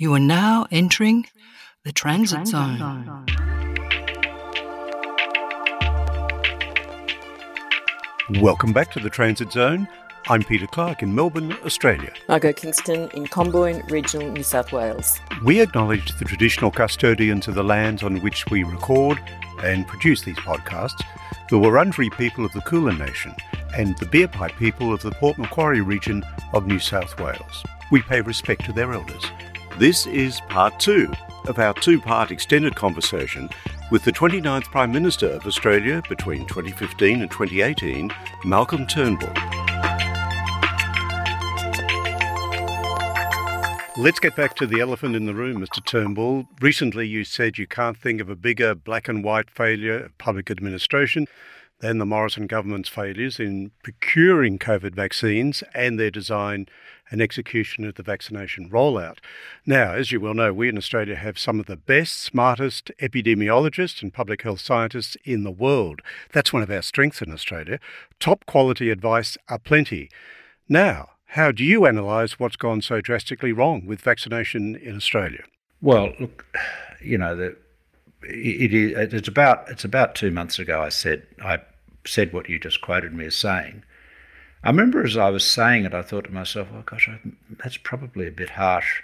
You are now entering the transit, zone. zone. Welcome back to the Transit Zone. I'm Peter Clarke in Melbourne, Australia. Margo Kingston in Comboyne, Regional New South Wales. We acknowledge the traditional custodians of the lands on which we record and produce these podcasts, the Wurundjeri people of the Kulin Nation, and the Birpai people of the Port Macquarie region of New South Wales. We pay respect to their elders. This is part two of our two part extended conversation with the 29th Prime Minister of Australia between 2015 and 2018, Malcolm Turnbull. Let's get back to the elephant in the room, Mr. Turnbull. Recently, you said you can't think of a bigger black and white failure of public administration than the Morrison government's failures in procuring COVID vaccines and their design and execution of the vaccination rollout. Now, as you well know, we in Australia have some of the best, smartest epidemiologists and public health scientists in the world. That's one of our strengths in Australia. Top quality advice are plenty. Now, how do you analyse what's gone so drastically wrong with vaccination in Australia? Well, look, you know, the, it is, it's about it's about two months ago. I said I said what you just quoted me as saying. I remember as I was saying it, I thought to myself, "Oh gosh, that's probably a bit harsh."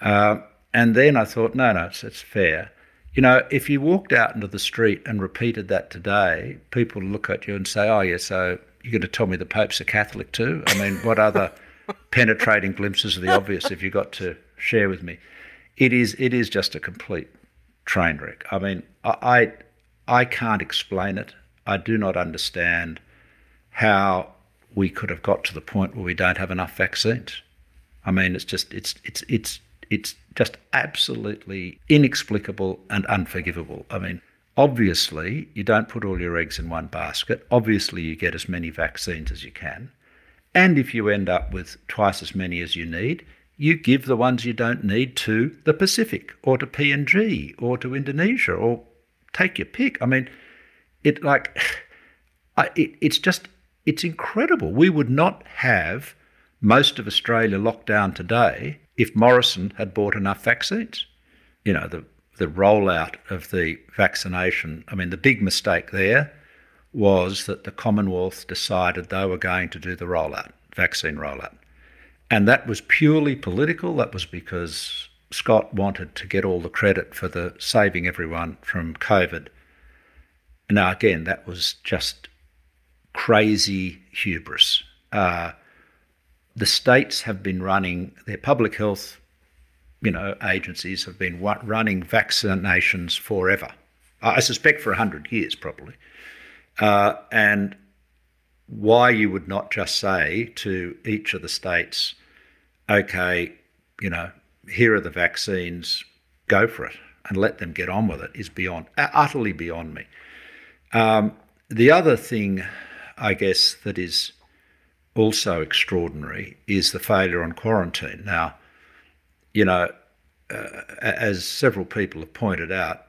Uh, and then I thought, "No, no, it's, it's fair." You know, if you walked out into the street and repeated that today, people would look at you and say, "Oh, yeah, so you're going to tell me the Pope's a Catholic too?" I mean, what other penetrating glimpses of the obvious have you got to share with me? It is, it is just a complete train wreck. I mean, I, I, I can't explain it. I do not understand how we could have got to the point where we don't have enough vaccines. I mean, it's just it's it's it's it's just absolutely inexplicable and unforgivable. I mean, obviously, you don't put all your eggs in one basket. Obviously, you get as many vaccines as you can. And if you end up with twice as many as you need, you give the ones you don't need to the Pacific or to PNG or to Indonesia or take your pick. I mean, it like I, it, it's just it's incredible. We would not have most of Australia locked down today if Morrison had bought enough vaccines. You know, the the rollout of the vaccination. I mean, the big mistake there was that the Commonwealth decided they were going to do the rollout, vaccine rollout. And that was purely political. That was because Scott wanted to get all the credit for the saving everyone from COVID. Now, again, that was just crazy hubris. Uh, the states have been running their public health, you know, agencies have been running vaccinations forever. I suspect for hundred years, probably. Uh, and why you would not just say to each of the states, okay, you know, here are the vaccines, go for it and let them get on with it is beyond, utterly beyond me. Um, the other thing, I guess, that is also extraordinary is the failure on quarantine. Now, you know, uh, as several people have pointed out,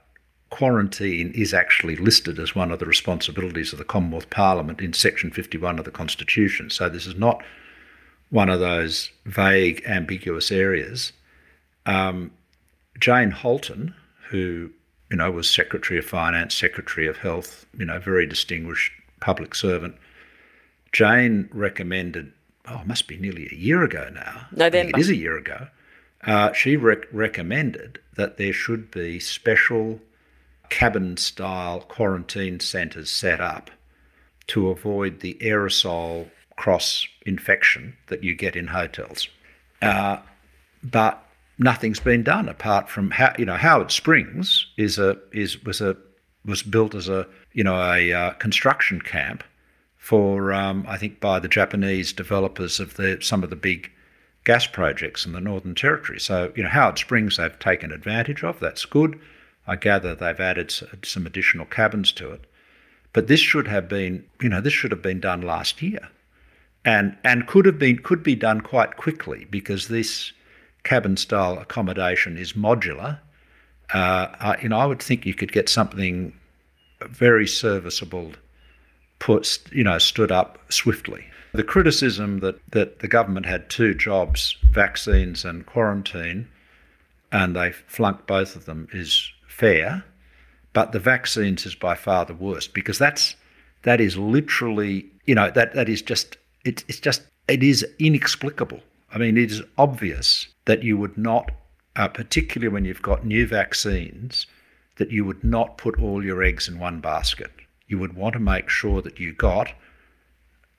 quarantine is actually listed as one of the responsibilities of the Commonwealth Parliament in Section 51 of the Constitution. So this is not one of those vague, ambiguous areas. Um, Jane Halton, who you know was Secretary of Finance, Secretary of Health, you know, very distinguished public servant. Jane recommended, oh, it must be nearly a year ago now. November. it is a year ago. Uh, she rec- recommended that there should be special cabin style quarantine centres set up to avoid the aerosol cross infection that you get in hotels. Uh, but nothing's been done apart from how you know Howard Springs is a is was a was built as a you know a uh, construction camp for um, I think by the Japanese developers of the some of the big gas projects in the Northern Territory. So you know Howard Springs they've taken advantage of. That's good. I gather they've added some additional cabins to it. But this should have been, you know, this should have been done last year, and and could have been could be done quite quickly because this cabin style accommodation is modular. Uh, I, you know, I would think you could get something very serviceable put, you know, stood up swiftly. The criticism that, that the government had two jobs, vaccines and quarantine, and they flunked both of them is fair, but the vaccines is by far the worst because that's that is literally you know that that is just it, it's just it is inexplicable. I mean, it is obvious that you would not, uh, particularly when you've got new vaccines, that you would not put all your eggs in one basket. You would want to make sure that you got,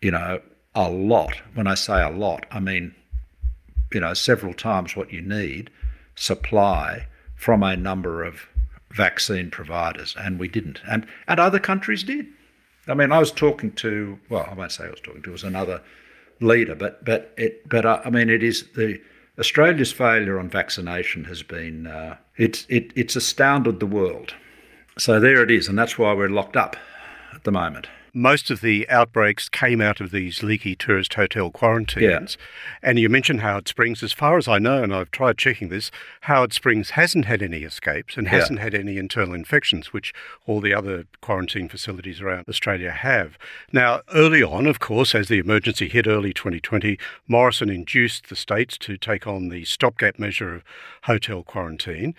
you know, a lot. When I say a lot, I mean, you know, several times what you need supply from a number of vaccine providers, and we didn't. And and other countries did. I mean, I was talking to well, I won't say I was talking to, it was another leader, but but it but uh, I mean, it is the Australia's failure on vaccination has been uh, it's it, it's astounded the world. So there it is, and that's why we're locked up at the moment most of the outbreaks came out of these leaky tourist hotel quarantines. Yeah. And you mentioned Howard Springs. As far as I know, and I've tried checking this, Howard Springs hasn't had any escapes and hasn't yeah. had any internal infections, which all the other quarantine facilities around Australia have. Now, early on, of course, as the emergency hit early 2020, Morrison induced the states to take on the stopgap measure of hotel quarantine.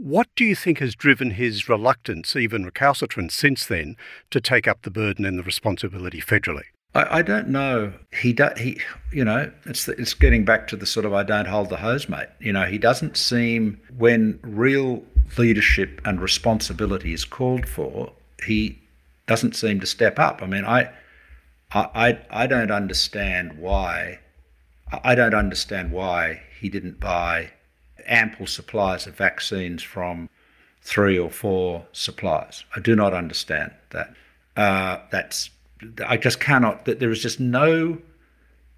What do you think has driven his reluctance, even recalcitrance since then, to take up the burden and the responsibility federally? I, I don't know. He do, he you know it's the, it's getting back to the sort of I don't hold the hose, mate. You know he doesn't seem when real leadership and responsibility is called for. He doesn't seem to step up. I mean, I I I don't understand why. I don't understand why he didn't buy ample supplies of vaccines from three or four suppliers. I do not understand that. Uh, that's I just cannot. That there is just no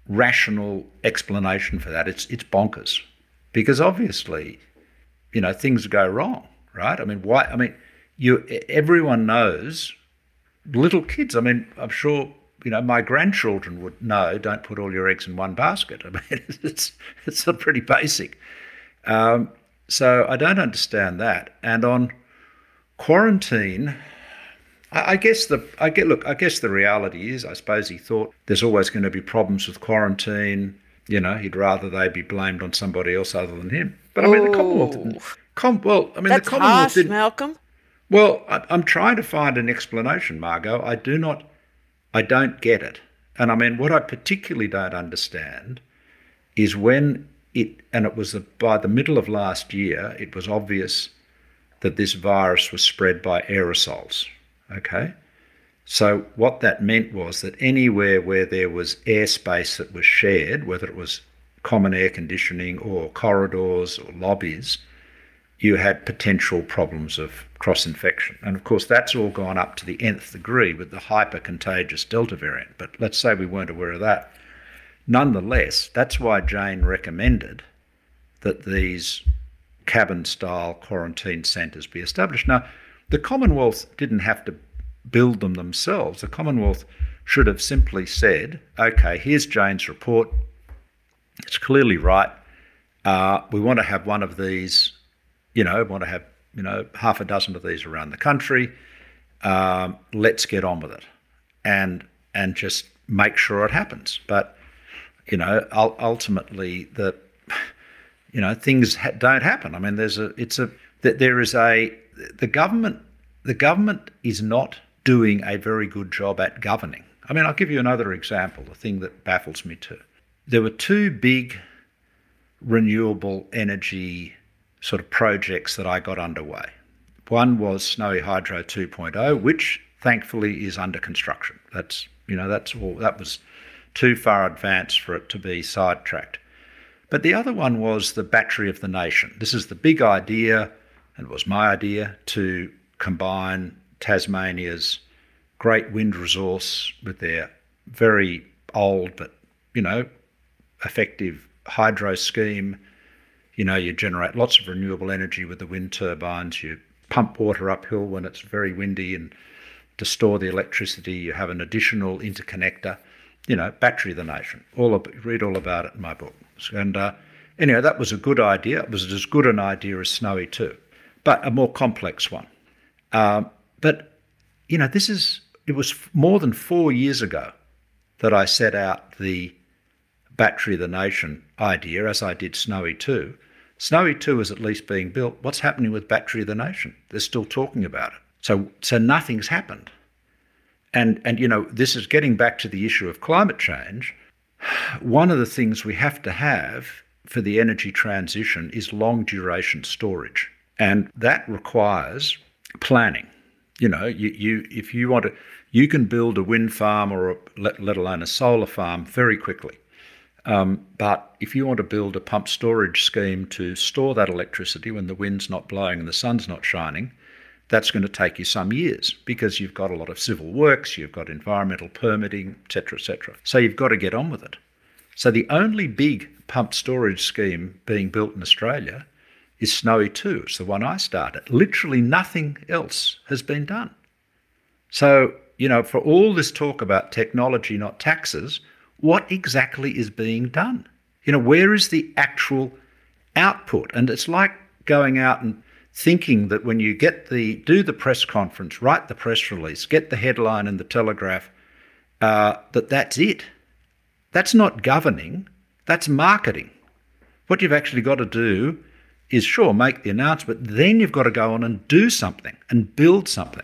rational explanation for that. It's it's bonkers because obviously, you know, things go wrong, right? I mean, why? I mean, you everyone knows. Little kids. I mean, I'm sure you know my grandchildren would know. Don't put all your eggs in one basket. I mean, it's it's pretty basic. Um, so I don't understand that. And on quarantine, I, I guess the I get look. I guess the reality is, I suppose he thought there's always going to be problems with quarantine. You know, he'd rather they be blamed on somebody else other than him. But I mean, the Commonwealth. Com, well, I mean, That's the Commonwealth harsh, didn't. Malcolm. Well, I, I'm trying to find an explanation, Margo. I do not. I don't get it. And I mean, what I particularly don't understand is when it and it was by the middle of last year it was obvious that this virus was spread by aerosols okay? So what that meant was that anywhere where there was airspace that was shared whether it was common air conditioning or corridors or lobbies you had potential problems of cross infection and of course that's all gone up to the nth degree with the hyper contagious delta variant. But let's say we weren't aware of that Nonetheless, that's why Jane recommended that these cabin style quarantine centres be established. Now, the Commonwealth didn't have to build them themselves. The Commonwealth should have simply said, okay, here's Jane's report. It's clearly right. Uh, we want to have one of these, you know, want to have, you know, half a dozen of these around the country. Um, let's get on with it and and just make sure it happens. But you know, ultimately the, you know, things ha- don't happen. I mean, there's a, it's a, that there is a, the government, the government is not doing a very good job at governing. I mean, I'll give you another example, the thing that baffles me too. There were two big renewable energy sort of projects that I got underway. One was Snowy Hydro 2.0, which thankfully is under construction. That's you know that's all that was too far advanced for it to be sidetracked. But the other one was the battery of the nation. This is the big idea, and it was my idea, to combine Tasmania's great wind resource with their very old but, you know, effective hydro scheme. You know, you generate lots of renewable energy with the wind turbines, you pump water uphill when it's very windy, and to store the electricity, you have an additional interconnector you know, battery of the nation. All of, read all about it in my book. And uh, anyway, that was a good idea. It was as good an idea as Snowy 2, but a more complex one. Um, but you know, this is it was more than four years ago that I set out the battery of the nation idea, as I did Snowy 2. Snowy 2 is at least being built. What's happening with Battery of the Nation? They're still talking about it. So, so nothing's happened. And, and, you know, this is getting back to the issue of climate change. One of the things we have to have for the energy transition is long duration storage. And that requires planning. You know, you, you if you want to, you can build a wind farm or a, let, let alone a solar farm very quickly. Um, but if you want to build a pump storage scheme to store that electricity when the wind's not blowing and the sun's not shining, that's going to take you some years because you've got a lot of civil works, you've got environmental permitting, etc., etc. So you've got to get on with it. So the only big pump storage scheme being built in Australia is Snowy 2. It's the one I started. Literally nothing else has been done. So, you know, for all this talk about technology, not taxes, what exactly is being done? You know, where is the actual output? And it's like going out and thinking that when you get the do the press conference, write the press release, get the headline in the Telegraph, uh, that that's it. That's not governing. That's marketing. What you've actually got to do is sure make the announcement, then you've got to go on and do something and build something.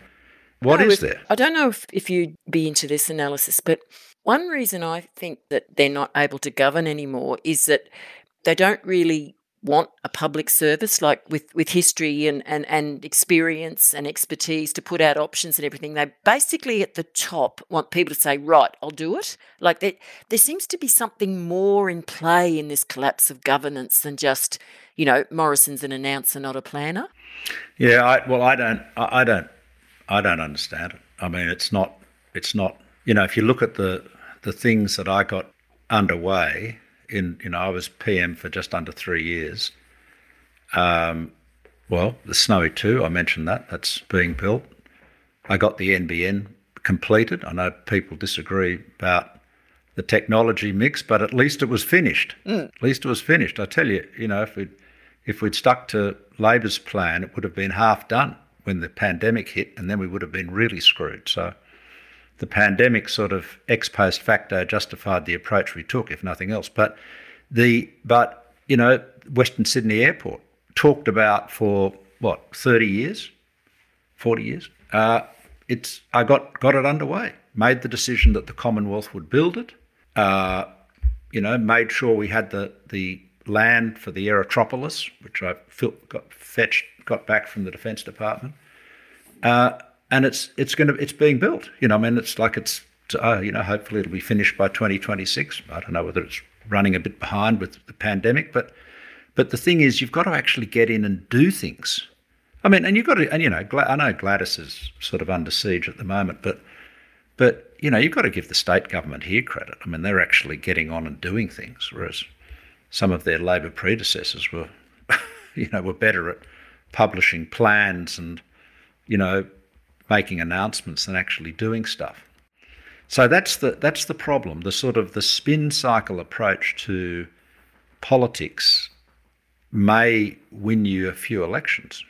What no, is if, there? I don't know if, if you'd be into this analysis, but one reason I think that they're not able to govern anymore is that they don't really want a public service like with, with history and, and, and experience and expertise to put out options and everything they basically at the top want people to say right i'll do it. Like there, there seems to be something more in play in this collapse of governance than just you know morrison's an announcer not a planner. Yeah I, well i don't I, I don't i don't understand it. I mean it's not it's not you know if you look at the the things that i got underway in you know I was PM for just under three years. Um, well, the Snowy Two, I mentioned that that's being built. I got the NBN completed. I know people disagree about the technology mix, but at least it was finished. Mm. At least it was finished. I tell you, you know, if we if we'd stuck to Labor's plan, it would have been half done when the pandemic hit, and then we would have been really screwed. So the pandemic sort of ex post facto justified the approach we took, if nothing else. But the but you know Western Sydney Airport talked about for what thirty years, forty years. Uh, it's I got got it underway. Made the decision that the Commonwealth would build it. Uh, you know, made sure we had the the land for the Aerotropolis, which I got fetched, got back from the Defence Department. Uh, and it's it's going to it's being built. You know, I mean, it's like it's uh, you know, hopefully it'll be finished by 2026. I don't know whether it's running a bit behind with the pandemic, but but the thing is, you've got to actually get in and do things. I mean, and you've got to, and you know, I know Gladys is sort of under siege at the moment, but but you know, you've got to give the state government here credit. I mean, they're actually getting on and doing things, whereas some of their Labor predecessors were, you know, were better at publishing plans and you know making announcements than actually doing stuff. So that's the that's the problem. The sort of the spin cycle approach to politics may win you a few elections,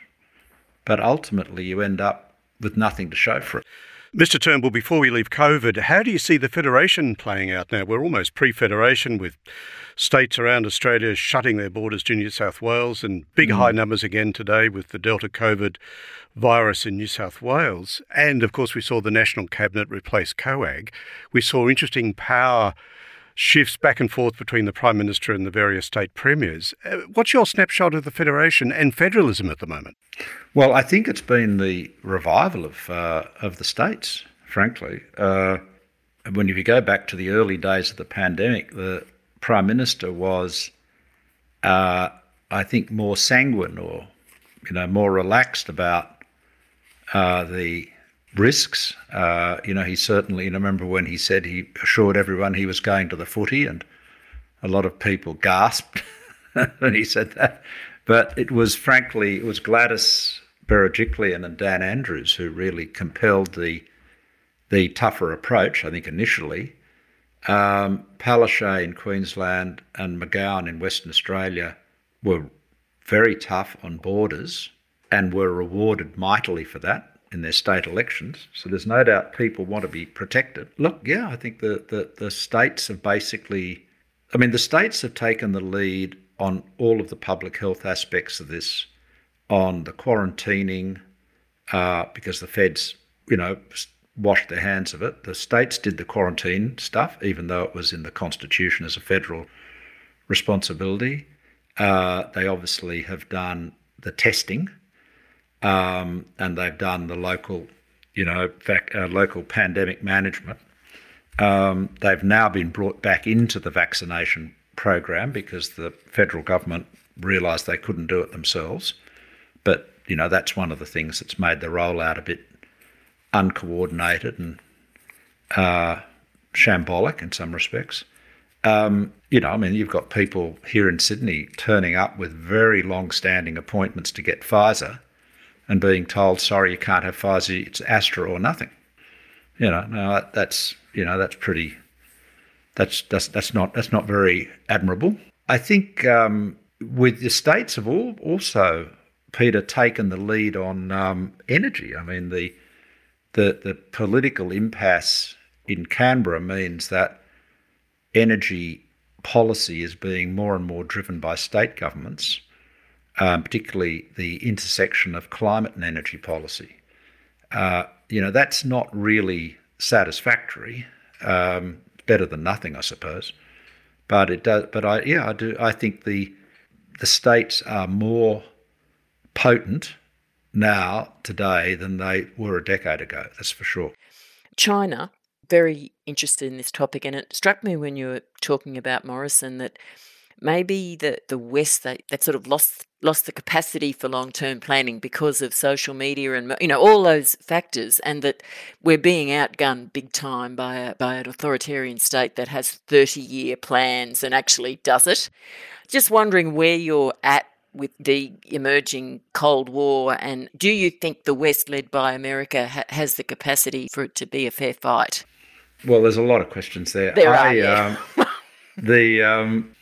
but ultimately you end up with nothing to show for it. Mr. Turnbull, before we leave COVID, how do you see the Federation playing out now? We're almost pre Federation with states around Australia shutting their borders to New South Wales and big mm. high numbers again today with the Delta COVID virus in New South Wales. And of course, we saw the National Cabinet replace COAG. We saw interesting power shifts back and forth between the Prime Minister and the various state premiers. Uh, what's your snapshot of the Federation and federalism at the moment? Well, I think it's been the revival of, uh, of the states, frankly. Uh, when if you go back to the early days of the pandemic, the Prime Minister was, uh, I think, more sanguine or you know more relaxed about uh, the risks. Uh, you know, he certainly, know, remember when he said he assured everyone he was going to the footy, and a lot of people gasped when he said that. But it was frankly, it was Gladys Berejiklian and Dan Andrews who really compelled the the tougher approach. I think initially, um, Palaszczuk in Queensland and McGowan in Western Australia were very tough on borders and were rewarded mightily for that in their state elections. So there's no doubt people want to be protected. Look, yeah, I think the, the, the states have basically, I mean, the states have taken the lead on all of the public health aspects of this, on the quarantining, uh, because the feds, you know, washed their hands of it. The states did the quarantine stuff, even though it was in the constitution as a federal responsibility. Uh, they obviously have done the testing, um, and they've done the local, you know, vac- uh, local pandemic management. Um, they've now been brought back into the vaccination program because the federal government realised they couldn't do it themselves. But you know, that's one of the things that's made the rollout a bit uncoordinated and uh, shambolic in some respects. Um, you know, I mean, you've got people here in Sydney turning up with very long standing appointments to get Pfizer and being told, sorry, you can't have Pfizer, it's Astra or nothing. You know, no, that's, you know, that's pretty, that's, that's, that's, not, that's not very admirable. I think um, with the states have all also, Peter, taken the lead on um, energy. I mean, the, the, the political impasse in Canberra means that energy policy is being more and more driven by state governments, um, particularly the intersection of climate and energy policy. Uh, you know, that's not really satisfactory. Um, better than nothing, I suppose. But it does. But I, yeah, I do. I think the the states are more potent now today than they were a decade ago. That's for sure. China very interested in this topic, and it struck me when you were talking about Morrison that maybe the, the West that, that sort of lost lost the capacity for long term planning because of social media and you know all those factors, and that we're being outgunned big time by a, by an authoritarian state that has thirty year plans and actually does it. Just wondering where you're at with the emerging Cold War, and do you think the West, led by America, ha- has the capacity for it to be a fair fight? Well, there's a lot of questions there. There I, are. Yeah. Um, the um,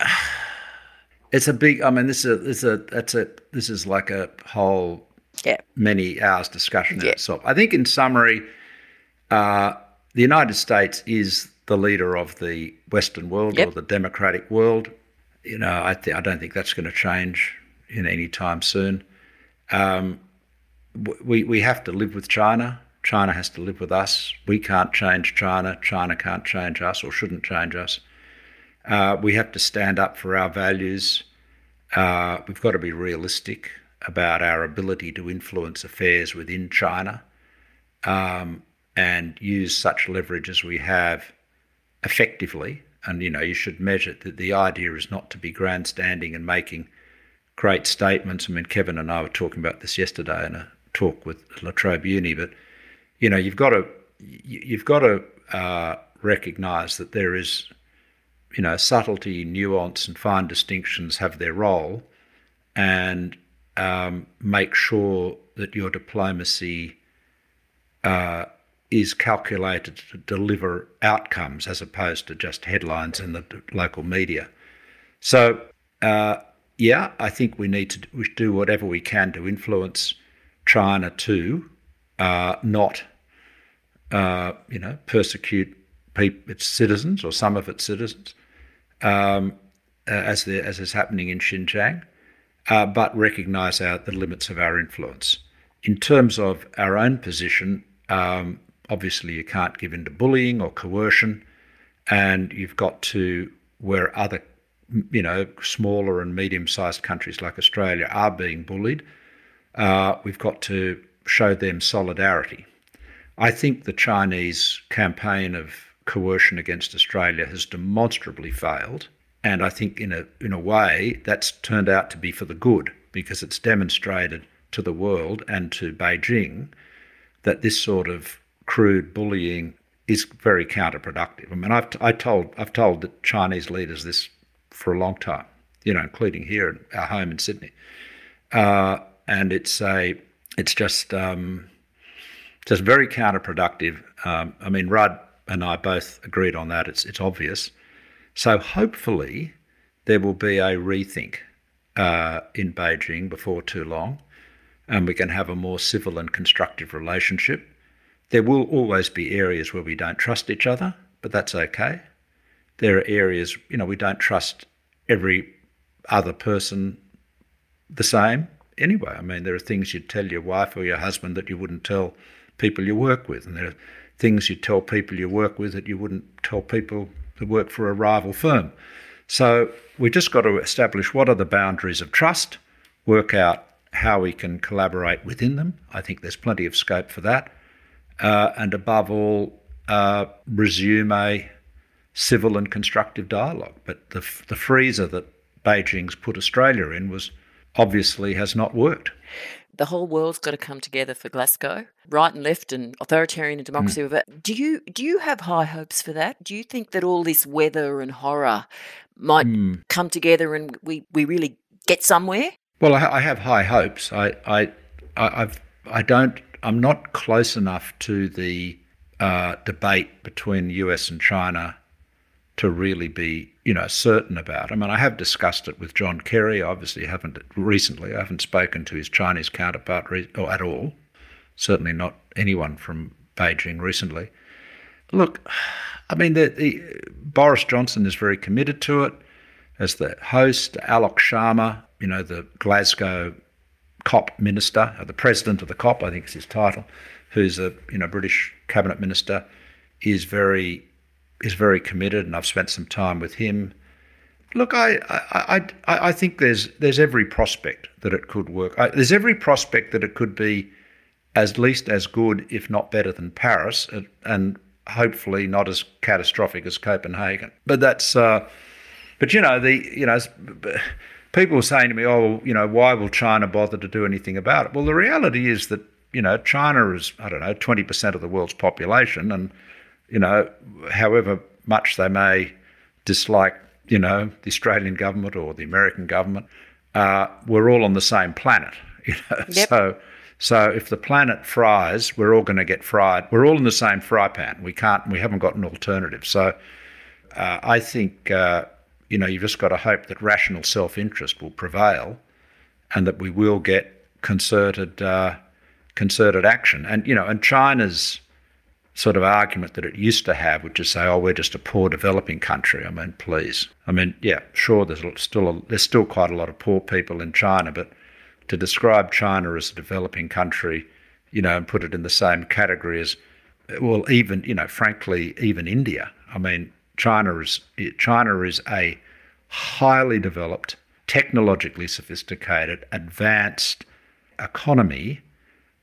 it's a big. I mean, this is a, this is a that's a this is like a whole yeah. many hours discussion yeah. itself. I think, in summary, uh, the United States is the leader of the Western world yep. or the democratic world. You know, I th- I don't think that's going to change in any time soon. Um, we we have to live with China. China has to live with us. We can't change China. China can't change us or shouldn't change us. Uh, we have to stand up for our values. Uh, we've got to be realistic about our ability to influence affairs within China um, and use such leverage as we have effectively. And you know, you should measure that the idea is not to be grandstanding and making great statements. I mean, Kevin and I were talking about this yesterday in a talk with La Trobe Uni, but you know, you've got to you've got to uh, recognise that there is, you know, subtlety, nuance, and fine distinctions have their role, and um, make sure that your diplomacy uh, is calculated to deliver outcomes as opposed to just headlines in the local media. So, uh, yeah, I think we need to do whatever we can to influence China to uh, not uh, you know, persecute its citizens or some of its citizens, um, uh, as the, as is happening in Xinjiang, uh, but recognise our, the limits of our influence. In terms of our own position, um, obviously you can't give in to bullying or coercion, and you've got to where other, you know, smaller and medium-sized countries like Australia are being bullied. Uh, we've got to show them solidarity. I think the Chinese campaign of coercion against Australia has demonstrably failed. And I think, in a, in a way, that's turned out to be for the good because it's demonstrated to the world and to Beijing that this sort of crude bullying is very counterproductive. I mean, I've, I told, I've told the Chinese leaders this for a long time, you know, including here at our home in Sydney. Uh, and it's a, it's just, um, just very counterproductive. Um, I mean, Rudd and I both agreed on that. It's it's obvious. So hopefully there will be a rethink uh, in Beijing before too long, and we can have a more civil and constructive relationship. There will always be areas where we don't trust each other, but that's okay. There are areas, you know, we don't trust every other person the same anyway. I mean, there are things you'd tell your wife or your husband that you wouldn't tell people you work with, and there are things you tell people you work with that you wouldn't tell people who work for a rival firm. So we've just got to establish what are the boundaries of trust, work out how we can collaborate within them. I think there's plenty of scope for that. Uh, and above all, uh, resume a civil and constructive dialogue. But the, the freezer that Beijing's put Australia in was obviously has not worked. The whole world's got to come together for Glasgow, right and left, and authoritarian and democracy. Mm. Do you do you have high hopes for that? Do you think that all this weather and horror might mm. come together and we, we really get somewhere? Well, I, I have high hopes. I I I I've, I don't. I'm not close enough to the uh, debate between the US and China to really be, you know, certain about. I mean, I have discussed it with John Kerry. Obviously haven't recently. I haven't spoken to his Chinese counterpart re- or at all. Certainly not anyone from Beijing recently. Look, I mean, the, the, Boris Johnson is very committed to it. As the host, Alok Sharma, you know, the Glasgow COP minister, or the president of the COP, I think is his title, who's a you know British cabinet minister, is very is very committed, and I've spent some time with him. Look, I I, I, I think there's there's every prospect that it could work. I, there's every prospect that it could be at least as good, if not better, than Paris, and, and hopefully not as catastrophic as Copenhagen. But that's uh, but you know the you know people are saying to me, oh, you know, why will China bother to do anything about it? Well, the reality is that you know China is I don't know twenty percent of the world's population and you know, however much they may dislike, you know, the Australian government or the American government, uh, we're all on the same planet. You know? Yep. So, so if the planet fries, we're all going to get fried. We're all in the same fry pan. We can't. We haven't got an alternative. So, uh, I think uh, you know you've just got to hope that rational self-interest will prevail, and that we will get concerted uh, concerted action. And you know, and China's sort of argument that it used to have, which is say, "Oh, we're just a poor developing country." I mean, please. I mean, yeah, sure. There's still a, there's still quite a lot of poor people in China, but to describe China as a developing country, you know, and put it in the same category as, well, even you know, frankly, even India. I mean, China is China is a highly developed, technologically sophisticated, advanced economy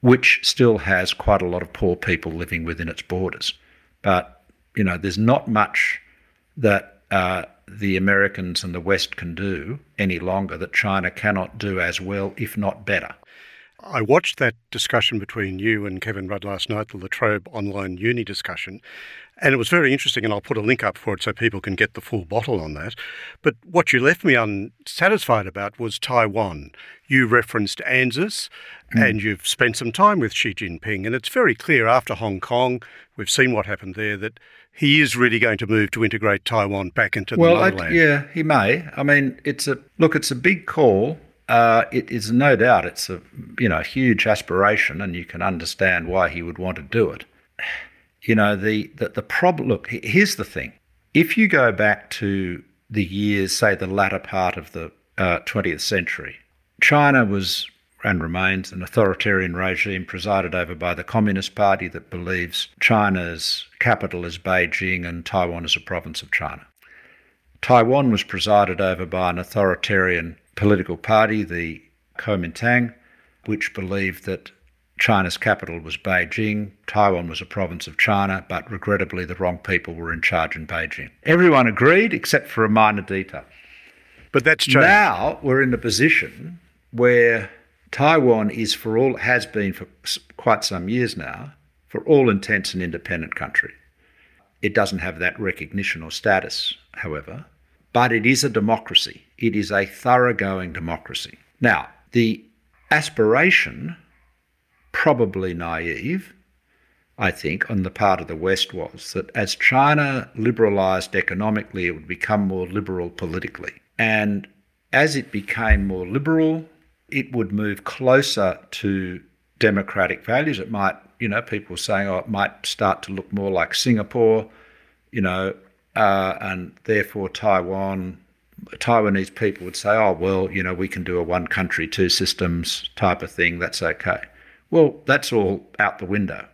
which still has quite a lot of poor people living within its borders. But, you know, there's not much that uh, the Americans and the West can do any longer that China cannot do as well, if not better. I watched that discussion between you and Kevin Rudd last night, the La Trobe online uni discussion, and it was very interesting. And I'll put a link up for it so people can get the full bottle on that. But what you left me unsatisfied about was Taiwan. You referenced ANZUS, mm. and you've spent some time with Xi Jinping, and it's very clear after Hong Kong, we've seen what happened there, that he is really going to move to integrate Taiwan back into the well, yeah, he may. I mean, it's a look. It's a big call uh, it is no doubt it's a you know huge aspiration, and you can understand why he would want to do it. You know the the, the problem. Look, here's the thing: if you go back to the years, say the latter part of the uh, 20th century, China was and remains an authoritarian regime presided over by the Communist Party that believes China's capital is Beijing and Taiwan is a province of China. Taiwan was presided over by an authoritarian political party, the Kuomintang, which believed that China's capital was Beijing, Taiwan was a province of China, but regrettably the wrong people were in charge in Beijing. Everyone agreed except for a minor detail. But that's changed. Now we're in a position where Taiwan is for all has been for quite some years now, for all intents an independent country. It doesn't have that recognition or status, however, but it is a democracy. It is a thoroughgoing democracy. Now, the aspiration, probably naive, I think, on the part of the West was that as China liberalised economically, it would become more liberal politically. And as it became more liberal, it would move closer to democratic values. It might, you know, people saying, oh, it might start to look more like Singapore, you know, uh, and therefore Taiwan Taiwanese people would say, oh, well, you know, we can do a one country, two systems type of thing, that's okay. Well, that's all out the window.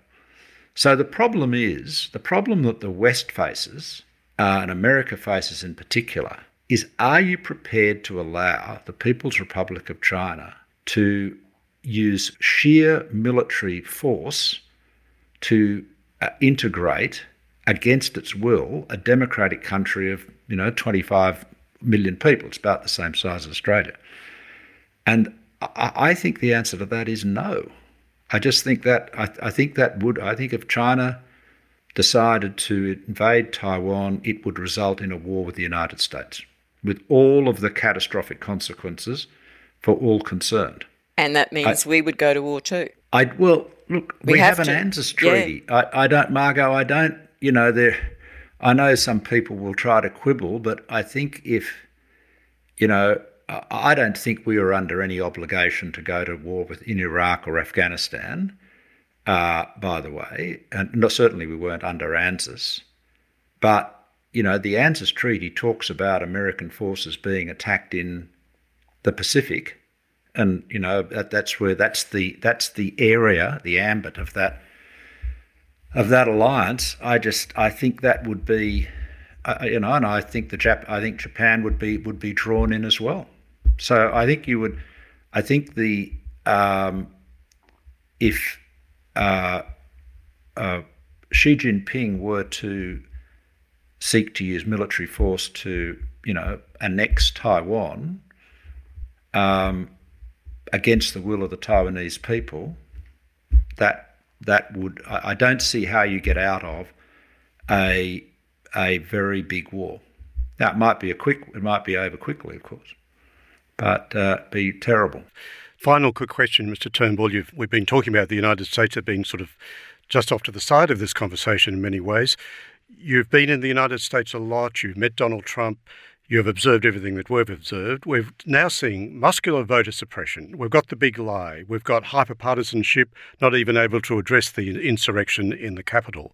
So the problem is the problem that the West faces, uh, and America faces in particular, is are you prepared to allow the People's Republic of China to use sheer military force to uh, integrate against its will a democratic country of you know 25 million people it's about the same size as australia and I, I think the answer to that is no i just think that I, I think that would i think if china decided to invade taiwan it would result in a war with the united states with all of the catastrophic consequences for all concerned and that means I, we would go to war too. I well look. We, we have, have, an ANZUS treaty. Yeah. I, I don't, Margo. I don't. You know, there. I know some people will try to quibble, but I think if, you know, I don't think we were under any obligation to go to war with in Iraq or Afghanistan. Uh, by the way, and certainly we weren't under ANZUS, but you know, the ANZUS treaty talks about American forces being attacked in the Pacific and you know that, that's where that's the that's the area, the ambit of that of that alliance. I just I think that would be, uh, you know, and I think the Jap I think Japan would be would be drawn in as well. So I think you would, I think the um, if uh, uh, Xi Jinping were to seek to use military force to you know annex Taiwan. Um, against the will of the Taiwanese people, that that would I, don't see how you get out of a a very big war. Now it might be a quick, it might be over quickly, of course, but uh, be terrible. Final quick question, Mr. Turnbull. We've been talking about the United States been sort of just off to the side of this conversation in many ways. You've been in the United States a lot. You've met Donald Trump. You have observed everything that we've observed. We're now seeing muscular voter suppression. We've got the big lie. We've got hyperpartisanship, not even able to address the insurrection in the Capitol,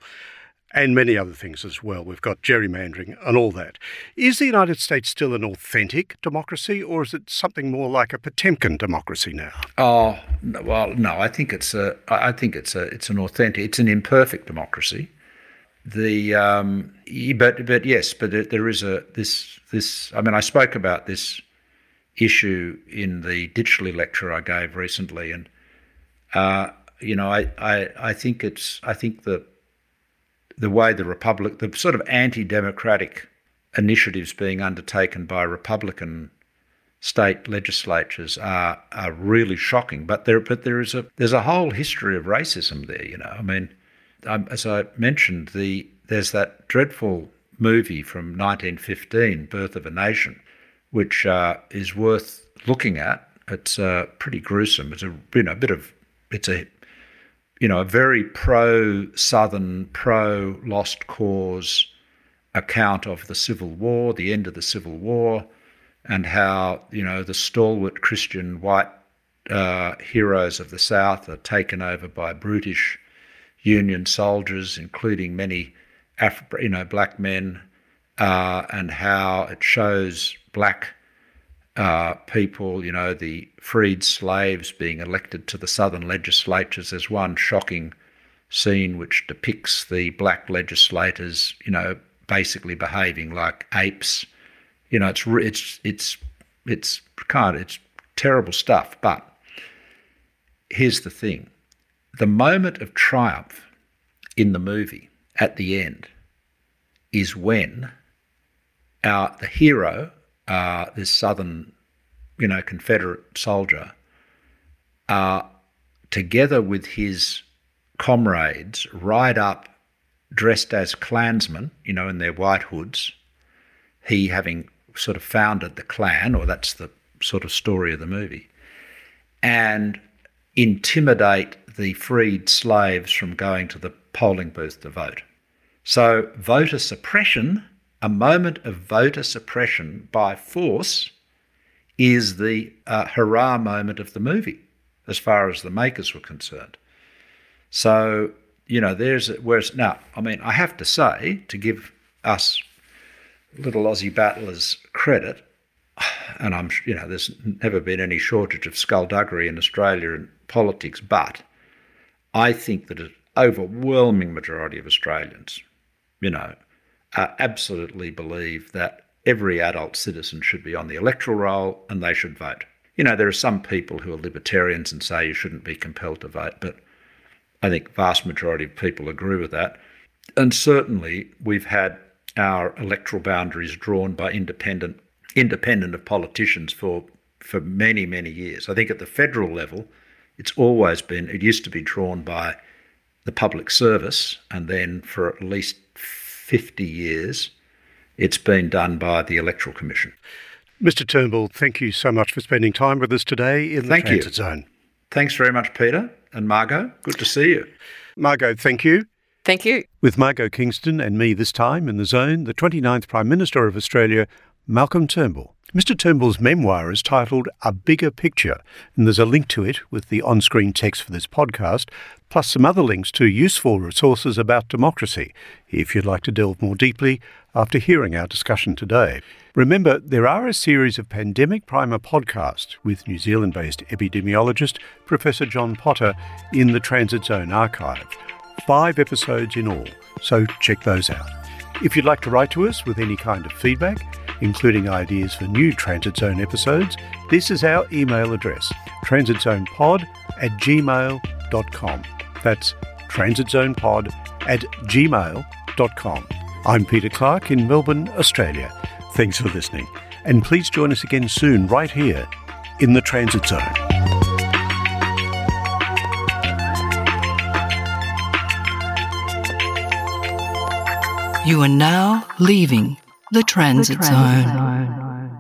and many other things as well. We've got gerrymandering and all that. Is the United States still an authentic democracy, or is it something more like a Potemkin democracy now? Oh well, no. I think it's a. I think it's a. It's an authentic. It's an imperfect democracy the um, but but yes, but there is a this this. I mean, I spoke about this issue in the Ditchley lecture I gave recently, and uh, you know, I, I I think it's I think the the way the republic, the sort of anti-democratic initiatives being undertaken by Republican state legislatures are are really shocking. But there but there is a there's a whole history of racism there. You know, I mean um, as I mentioned, the there's that dreadful movie from 1915, Birth of a Nation, which uh, is worth looking at. It's uh, pretty gruesome. It's a you know a bit of it's a you know a very pro Southern, pro lost cause account of the Civil War, the end of the Civil War, and how you know the stalwart Christian white uh, heroes of the South are taken over by brutish Union soldiers, including many you know black men, uh, and how it shows black uh, people, you know, the freed slaves being elected to the southern legislatures. There's one shocking scene which depicts the black legislators, you know, basically behaving like apes. You know, it's it's it's it's kind of, it's terrible stuff. But here's the thing: the moment of triumph in the movie at the end is when our the hero, uh, this southern, you know, Confederate soldier, uh, together with his comrades, ride up dressed as Klansmen, you know, in their white hoods. He having sort of founded the Klan, or that's the sort of story of the movie, and intimidate the freed slaves from going to the polling booth to vote. So, voter suppression, a moment of voter suppression by force, is the uh, hurrah moment of the movie, as far as the makers were concerned. So, you know, there's whereas now, I mean, I have to say to give us little Aussie battlers credit, and I'm, you know, there's never been any shortage of skullduggery in Australia in politics, but I think that an overwhelming majority of Australians, you know, absolutely believe that every adult citizen should be on the electoral roll and they should vote. You know, there are some people who are libertarians and say you shouldn't be compelled to vote, but I think vast majority of people agree with that. And certainly we've had our electoral boundaries drawn by independent independent of politicians for for many many years. I think at the federal level, it's always been. It used to be drawn by the public service, and then for at least fifty years, it's been done by the electoral commission. Mr. Turnbull, thank you so much for spending time with us today in the thank Transit you. Zone. Thanks very much, Peter and Margo. Good to see you. Margo, thank you. Thank you. With Margo Kingston and me this time in the zone, the 29th Prime Minister of Australia, Malcolm Turnbull. Mr. Turnbull's memoir is titled A Bigger Picture, and there's a link to it with the on screen text for this podcast, plus some other links to useful resources about democracy, if you'd like to delve more deeply after hearing our discussion today. Remember, there are a series of Pandemic Primer podcasts with New Zealand based epidemiologist Professor John Potter in the Transit Zone archive. Five episodes in all, so check those out. If you'd like to write to us with any kind of feedback, including ideas for new Transit Zone episodes, this is our email address transitzonepod at gmail.com. That's transitzonepod at gmail.com. I'm Peter Clarke in Melbourne, Australia. Thanks for listening, and please join us again soon, right here in the Transit Zone. You are now leaving the transit, The transit zone. zone.